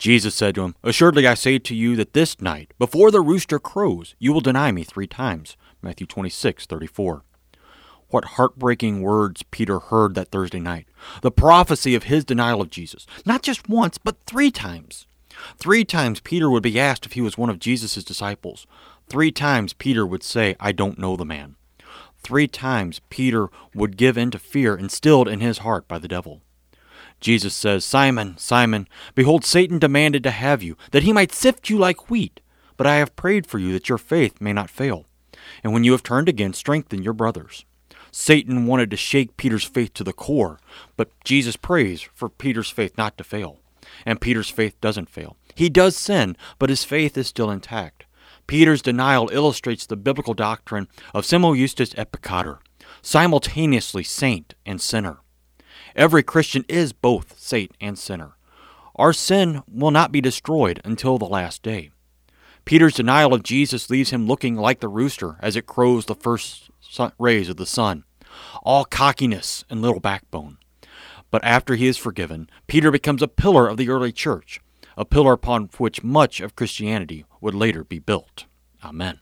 Jesus said to him, Assuredly I say to you that this night, before the rooster crows, you will deny me three times. Matthew 26, 34. What heartbreaking words Peter heard that Thursday night. The prophecy of his denial of Jesus. Not just once, but three times. Three times Peter would be asked if he was one of Jesus' disciples. Three times Peter would say, I don't know the man. Three times Peter would give in to fear instilled in his heart by the devil. Jesus says, Simon, Simon, behold, Satan demanded to have you, that he might sift you like wheat. But I have prayed for you that your faith may not fail. And when you have turned again, strengthen your brothers. Satan wanted to shake Peter's faith to the core, but Jesus prays for Peter's faith not to fail. And Peter's faith doesn't fail. He does sin, but his faith is still intact. Peter's denial illustrates the biblical doctrine of simul justus et peccator, simultaneously saint and sinner. Every Christian is both saint and sinner. Our sin will not be destroyed until the last day. Peter's denial of Jesus leaves him looking like the rooster as it crows the first rays of the sun, all cockiness and little backbone. But after he is forgiven, Peter becomes a pillar of the early church, a pillar upon which much of Christianity would later be built. Amen.